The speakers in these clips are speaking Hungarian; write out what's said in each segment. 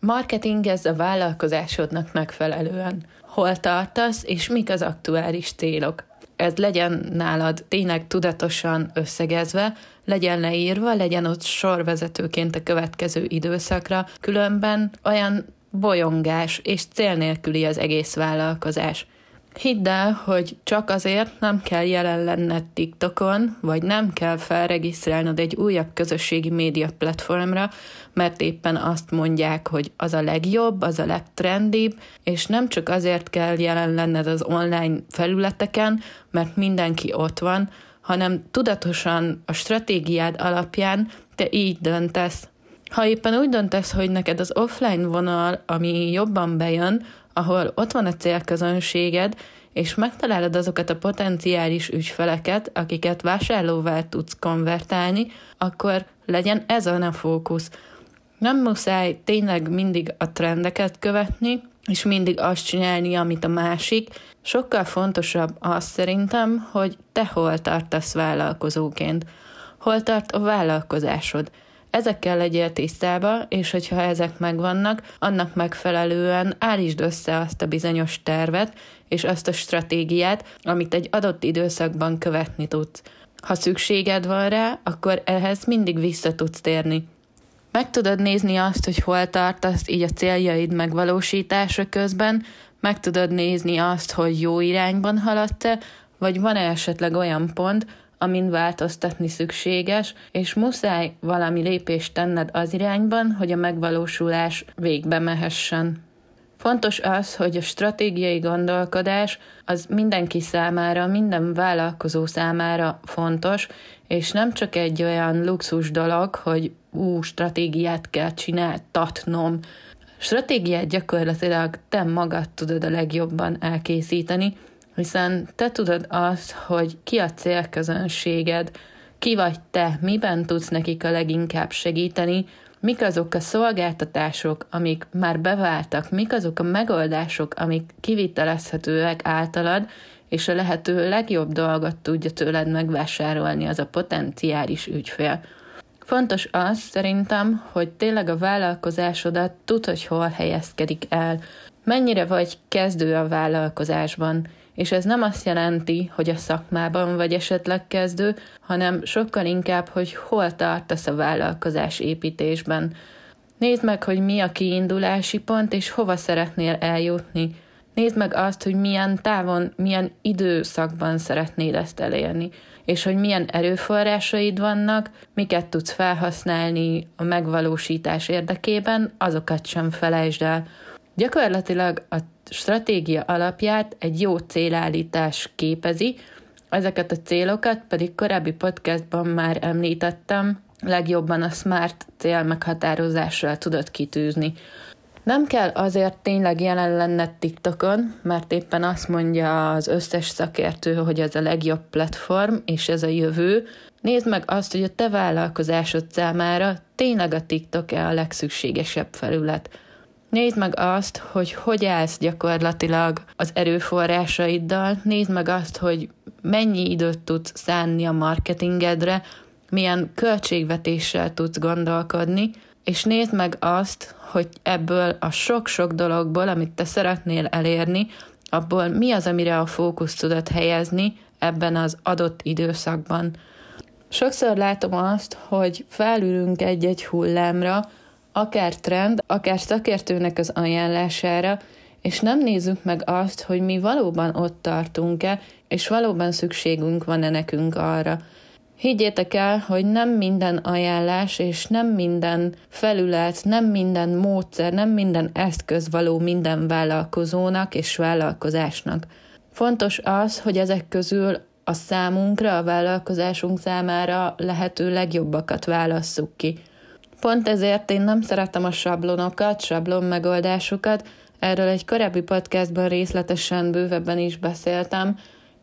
Marketingezz a vállalkozásodnak megfelelően. Hol tartasz, és mik az aktuális célok. Ez legyen nálad tényleg tudatosan összegezve, legyen leírva, legyen ott sorvezetőként a következő időszakra, különben olyan bolyongás és cél nélküli az egész vállalkozás. Hidd el, hogy csak azért nem kell jelen lenned TikTokon, vagy nem kell felregisztrálnod egy újabb közösségi média platformra, mert éppen azt mondják, hogy az a legjobb, az a legtrendibb, és nem csak azért kell jelen lenned az online felületeken, mert mindenki ott van, hanem tudatosan a stratégiád alapján te így döntesz. Ha éppen úgy döntesz, hogy neked az offline vonal, ami jobban bejön, ahol ott van a célközönséged, és megtalálod azokat a potenciális ügyfeleket, akiket vásárlóvá tudsz konvertálni, akkor legyen ez a fókusz. Nem muszáj tényleg mindig a trendeket követni, és mindig azt csinálni, amit a másik. Sokkal fontosabb az szerintem, hogy te hol tartasz vállalkozóként. Hol tart a vállalkozásod. Ezekkel legyél tisztába, és hogyha ezek megvannak, annak megfelelően állítsd össze azt a bizonyos tervet, és azt a stratégiát, amit egy adott időszakban követni tudsz. Ha szükséged van rá, akkor ehhez mindig vissza tudsz térni. Meg tudod nézni azt, hogy hol tartasz így a céljaid megvalósítása közben, meg tudod nézni azt, hogy jó irányban haladsz-e, vagy van-e esetleg olyan pont, amin változtatni szükséges, és muszáj valami lépést tenned az irányban, hogy a megvalósulás végbe mehessen. Fontos az, hogy a stratégiai gondolkodás az mindenki számára, minden vállalkozó számára fontos, és nem csak egy olyan luxus dolog, hogy ú, stratégiát kell csináltatnom. Stratégiát gyakorlatilag te magad tudod a legjobban elkészíteni, hiszen te tudod azt, hogy ki a célközönséged, ki vagy te, miben tudsz nekik a leginkább segíteni, mik azok a szolgáltatások, amik már beváltak, mik azok a megoldások, amik kivitelezhetőek általad, és a lehető legjobb dolgot tudja tőled megvásárolni az a potenciális ügyfél. Fontos az szerintem, hogy tényleg a vállalkozásodat tud, hogy hol helyezkedik el, mennyire vagy kezdő a vállalkozásban, és ez nem azt jelenti, hogy a szakmában vagy esetleg kezdő, hanem sokkal inkább, hogy hol tartasz a vállalkozás építésben. Nézd meg, hogy mi a kiindulási pont, és hova szeretnél eljutni. Nézd meg azt, hogy milyen távon, milyen időszakban szeretnéd ezt elérni, és hogy milyen erőforrásaid vannak, miket tudsz felhasználni a megvalósítás érdekében, azokat sem felejtsd el. Gyakorlatilag a stratégia alapját egy jó célállítás képezi, ezeket a célokat pedig korábbi podcastban már említettem, legjobban a SMART cél meghatározással tudod kitűzni. Nem kell azért tényleg jelen lenned TikTokon, mert éppen azt mondja az összes szakértő, hogy ez a legjobb platform, és ez a jövő. Nézd meg azt, hogy a te vállalkozásod számára tényleg a TikTok-e a legszükségesebb felület. Nézd meg azt, hogy hogy állsz gyakorlatilag az erőforrásaiddal, nézd meg azt, hogy mennyi időt tudsz szánni a marketingedre, milyen költségvetéssel tudsz gondolkodni, és nézd meg azt, hogy ebből a sok-sok dologból, amit te szeretnél elérni, abból mi az, amire a fókusz tudod helyezni ebben az adott időszakban. Sokszor látom azt, hogy felülünk egy-egy hullámra, akár trend, akár szakértőnek az ajánlására, és nem nézzük meg azt, hogy mi valóban ott tartunk-e, és valóban szükségünk van-e nekünk arra. Higgyétek el, hogy nem minden ajánlás és nem minden felület, nem minden módszer, nem minden eszköz való minden vállalkozónak és vállalkozásnak. Fontos az, hogy ezek közül a számunkra, a vállalkozásunk számára lehető legjobbakat válasszuk ki. Pont ezért én nem szeretem a sablonokat, sablon megoldásokat, erről egy korábbi podcastban részletesen, bővebben is beszéltem,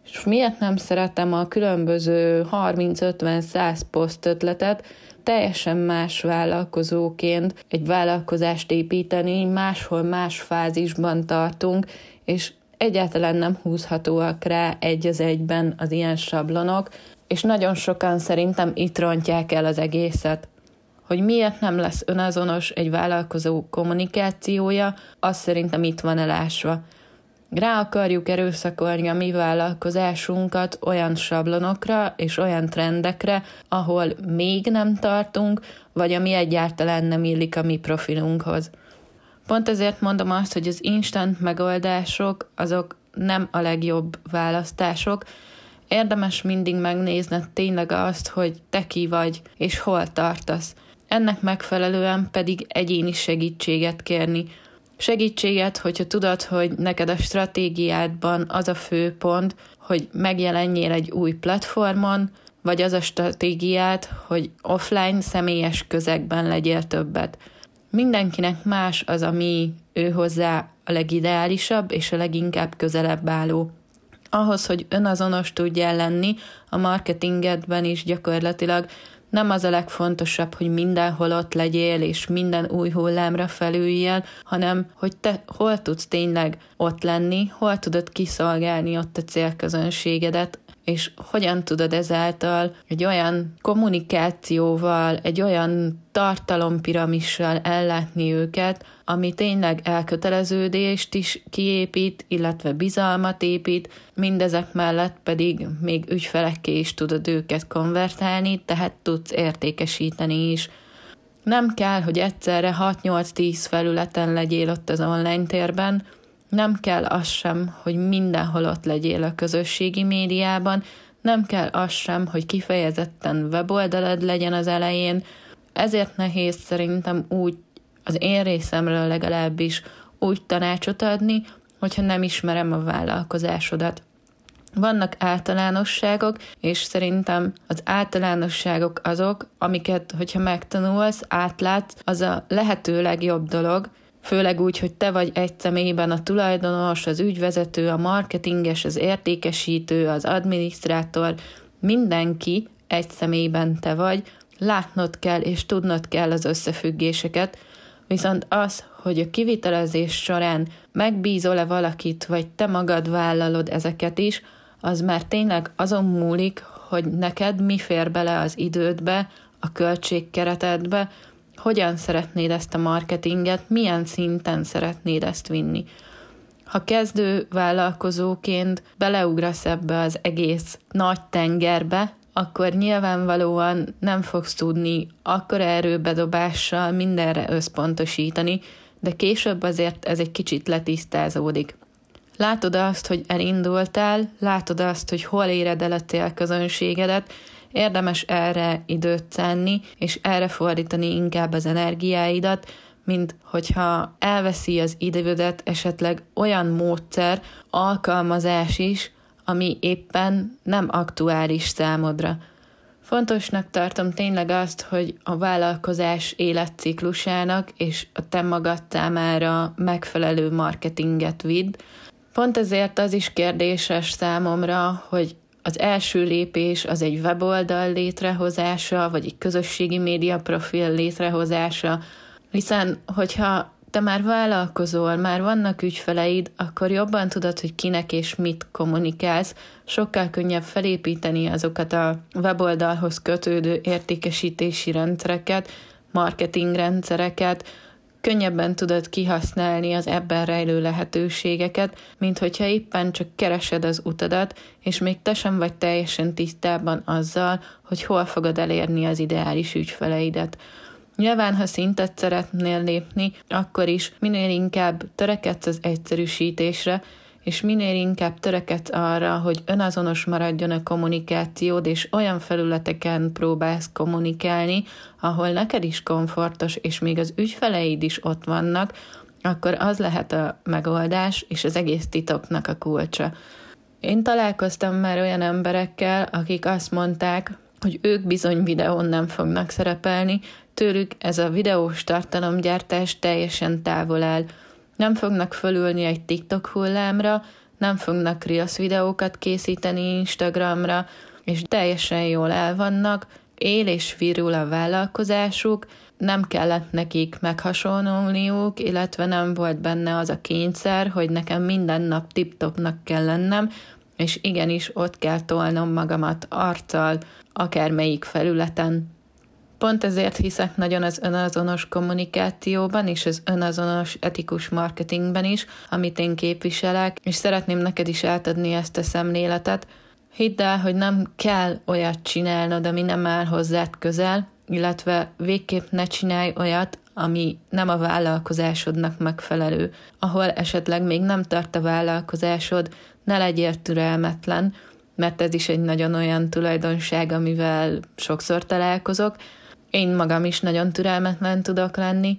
és miért nem szeretem a különböző 30-50-100 poszt ötletet, teljesen más vállalkozóként egy vállalkozást építeni, máshol más fázisban tartunk, és egyáltalán nem húzhatóak rá egy az egyben az ilyen sablonok, és nagyon sokan szerintem itt rontják el az egészet. Hogy miért nem lesz önazonos egy vállalkozó kommunikációja, az szerintem itt van elásva. Rá akarjuk erőszakolni a mi vállalkozásunkat olyan sablonokra és olyan trendekre, ahol még nem tartunk, vagy ami egyáltalán nem illik a mi profilunkhoz. Pont ezért mondom azt, hogy az instant megoldások azok nem a legjobb választások, érdemes mindig megnézned tényleg azt, hogy te ki vagy, és hol tartasz. Ennek megfelelően pedig egyéni segítséget kérni, Segítséget, hogyha tudod, hogy neked a stratégiádban az a fő pont, hogy megjelenjél egy új platformon, vagy az a stratégiát, hogy offline, személyes közegben legyél többet. Mindenkinek más az, ami ő hozzá a legideálisabb és a leginkább közelebb álló. Ahhoz, hogy önazonos tudjál lenni, a marketingedben is gyakorlatilag nem az a legfontosabb, hogy mindenhol ott legyél, és minden új hullámra felüljél, hanem hogy te hol tudsz tényleg ott lenni, hol tudod kiszolgálni ott a célközönségedet, és hogyan tudod ezáltal egy olyan kommunikációval, egy olyan tartalompiramissal ellátni őket, ami tényleg elköteleződést is kiépít, illetve bizalmat épít, mindezek mellett pedig még ügyfelekké is tudod őket konvertálni, tehát tudsz értékesíteni is. Nem kell, hogy egyszerre 6-8-10 felületen legyél ott az online térben, nem kell az sem, hogy mindenhol ott legyél a közösségi médiában, nem kell az sem, hogy kifejezetten weboldalad legyen az elején, ezért nehéz szerintem úgy, az én részemről legalábbis úgy tanácsot adni, hogyha nem ismerem a vállalkozásodat. Vannak általánosságok, és szerintem az általánosságok azok, amiket, hogyha megtanulsz, átlátsz, az a lehető legjobb dolog, főleg úgy, hogy te vagy egy személyben a tulajdonos, az ügyvezető, a marketinges, az értékesítő, az adminisztrátor, mindenki egy személyben te vagy, látnod kell és tudnod kell az összefüggéseket, viszont az, hogy a kivitelezés során megbízol-e valakit, vagy te magad vállalod ezeket is, az már tényleg azon múlik, hogy neked mi fér bele az idődbe, a költségkeretedbe, hogyan szeretnéd ezt a marketinget, milyen szinten szeretnéd ezt vinni. Ha kezdő vállalkozóként beleugrasz ebbe az egész nagy tengerbe, akkor nyilvánvalóan nem fogsz tudni akkor erőbedobással mindenre összpontosítani, de később azért ez egy kicsit letisztázódik. Látod azt, hogy elindultál, látod azt, hogy hol éred el a célközönségedet, érdemes erre időt tenni, és erre fordítani inkább az energiáidat, mint hogyha elveszi az idődet esetleg olyan módszer, alkalmazás is, ami éppen nem aktuális számodra. Fontosnak tartom tényleg azt, hogy a vállalkozás életciklusának és a te magad számára megfelelő marketinget vidd. Pont ezért az is kérdéses számomra, hogy az első lépés az egy weboldal létrehozása, vagy egy közösségi média profil létrehozása, hiszen hogyha te már vállalkozol, már vannak ügyfeleid, akkor jobban tudod, hogy kinek és mit kommunikálsz, sokkal könnyebb felépíteni azokat a weboldalhoz kötődő értékesítési rendszereket, marketingrendszereket, könnyebben tudod kihasználni az ebben rejlő lehetőségeket, mint hogyha éppen csak keresed az utadat, és még te sem vagy teljesen tisztában azzal, hogy hol fogod elérni az ideális ügyfeleidet. Nyilván, ha szintet szeretnél lépni, akkor is minél inkább törekedsz az egyszerűsítésre, és minél inkább törekedsz arra, hogy önazonos maradjon a kommunikációd, és olyan felületeken próbálsz kommunikálni, ahol neked is komfortos, és még az ügyfeleid is ott vannak, akkor az lehet a megoldás, és az egész titoknak a kulcsa. Én találkoztam már olyan emberekkel, akik azt mondták, hogy ők bizony videón nem fognak szerepelni, tőlük ez a videós tartalomgyártás teljesen távol áll. Nem fognak fölülni egy TikTok hullámra, nem fognak Reels videókat készíteni Instagramra, és teljesen jól el vannak, él és virul a vállalkozásuk, nem kellett nekik meghasonlulniuk, illetve nem volt benne az a kényszer, hogy nekem minden nap tip-topnak kell lennem, és igenis ott kell tolnom magamat arccal, akármelyik felületen. Pont ezért hiszek nagyon az önazonos kommunikációban és az önazonos etikus marketingben is, amit én képviselek, és szeretném neked is átadni ezt a szemléletet. Hidd el, hogy nem kell olyat csinálnod, ami nem áll hozzád közel, illetve végképp ne csinálj olyat, ami nem a vállalkozásodnak megfelelő, ahol esetleg még nem tart a vállalkozásod, ne legyél türelmetlen, mert ez is egy nagyon olyan tulajdonság, amivel sokszor találkozok. Én magam is nagyon türelmetlen tudok lenni,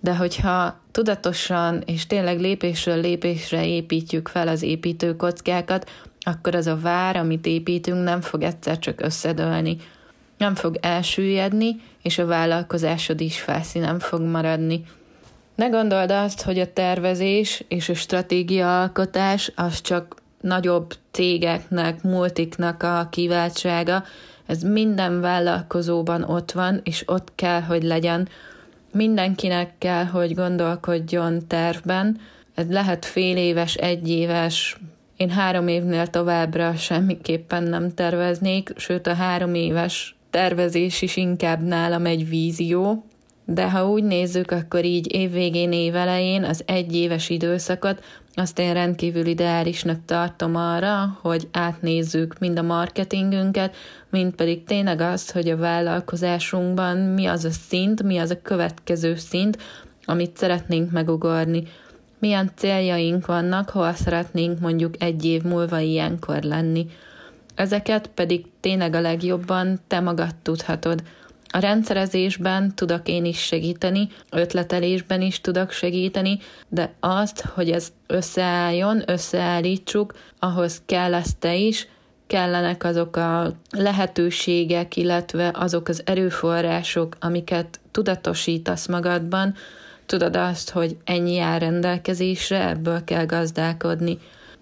de hogyha tudatosan és tényleg lépésről lépésre építjük fel az építőkockákat, akkor az a vár, amit építünk, nem fog egyszer csak összedőlni. Nem fog elsüllyedni, és a vállalkozásod is felszínen fog maradni. Ne gondold azt, hogy a tervezés és a stratégia alkotás az csak nagyobb cégeknek, multiknak a kiváltsága, ez minden vállalkozóban ott van, és ott kell, hogy legyen. Mindenkinek kell, hogy gondolkodjon tervben. Ez lehet fél éves, egy éves, én három évnél továbbra semmiképpen nem terveznék, sőt a három éves tervezés is inkább nálam egy vízió, de ha úgy nézzük, akkor így évvégén, évelején az egyéves időszakot azt én rendkívül ideálisnak tartom arra, hogy átnézzük mind a marketingünket, mind pedig tényleg azt, hogy a vállalkozásunkban mi az a szint, mi az a következő szint, amit szeretnénk megugorni. Milyen céljaink vannak, hol szeretnénk mondjuk egy év múlva ilyenkor lenni. Ezeket pedig tényleg a legjobban te magad tudhatod. A rendszerezésben tudok én is segíteni, ötletelésben is tudok segíteni, de azt, hogy ez összeálljon, összeállítsuk, ahhoz kell ezt te is, kellenek azok a lehetőségek, illetve azok az erőforrások, amiket tudatosítasz magadban, tudod azt, hogy ennyi áll rendelkezésre, ebből kell gazdálkodni.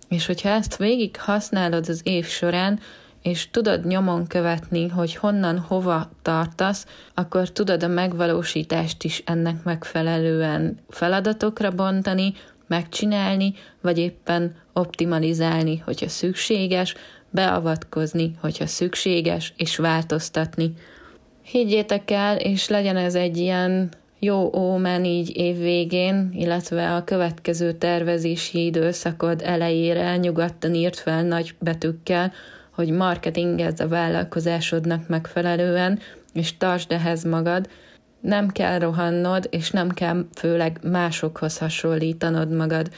És hogyha ezt végig használod az év során, és tudod nyomon követni, hogy honnan hova tartasz, akkor tudod a megvalósítást is ennek megfelelően feladatokra bontani, megcsinálni, vagy éppen optimalizálni, hogyha szükséges, beavatkozni, hogyha szükséges, és változtatni. Higgyétek el, és legyen ez egy ilyen jó ómen így évvégén, illetve a következő tervezési időszakod elejére nyugodtan írt fel nagy betűkkel, hogy marketingezz a vállalkozásodnak megfelelően, és tartsd ehhez magad, nem kell rohannod, és nem kell főleg másokhoz hasonlítanod magad,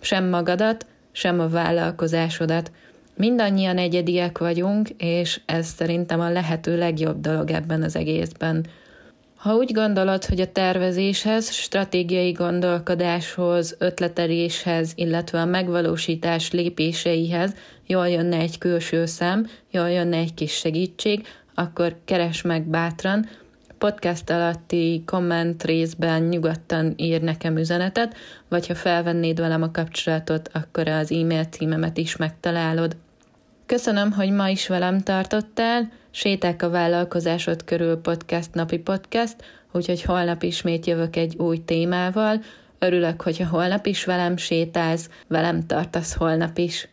sem magadat, sem a vállalkozásodat. Mindannyian egyediek vagyunk, és ez szerintem a lehető legjobb dolog ebben az egészben. Ha úgy gondolod, hogy a tervezéshez, stratégiai gondolkodáshoz, ötleteléshez, illetve a megvalósítás lépéseihez jól jönne egy külső szem, jól jönne egy kis segítség, akkor keres meg bátran, podcast alatti komment részben nyugodtan ír nekem üzenetet, vagy ha felvennéd velem a kapcsolatot, akkor az e-mail címemet is megtalálod. Köszönöm, hogy ma is velem tartottál, Séták a vállalkozásod körül podcast napi podcast, úgyhogy holnap ismét jövök egy új témával. Örülök, hogyha holnap is velem sétálsz, velem tartasz holnap is.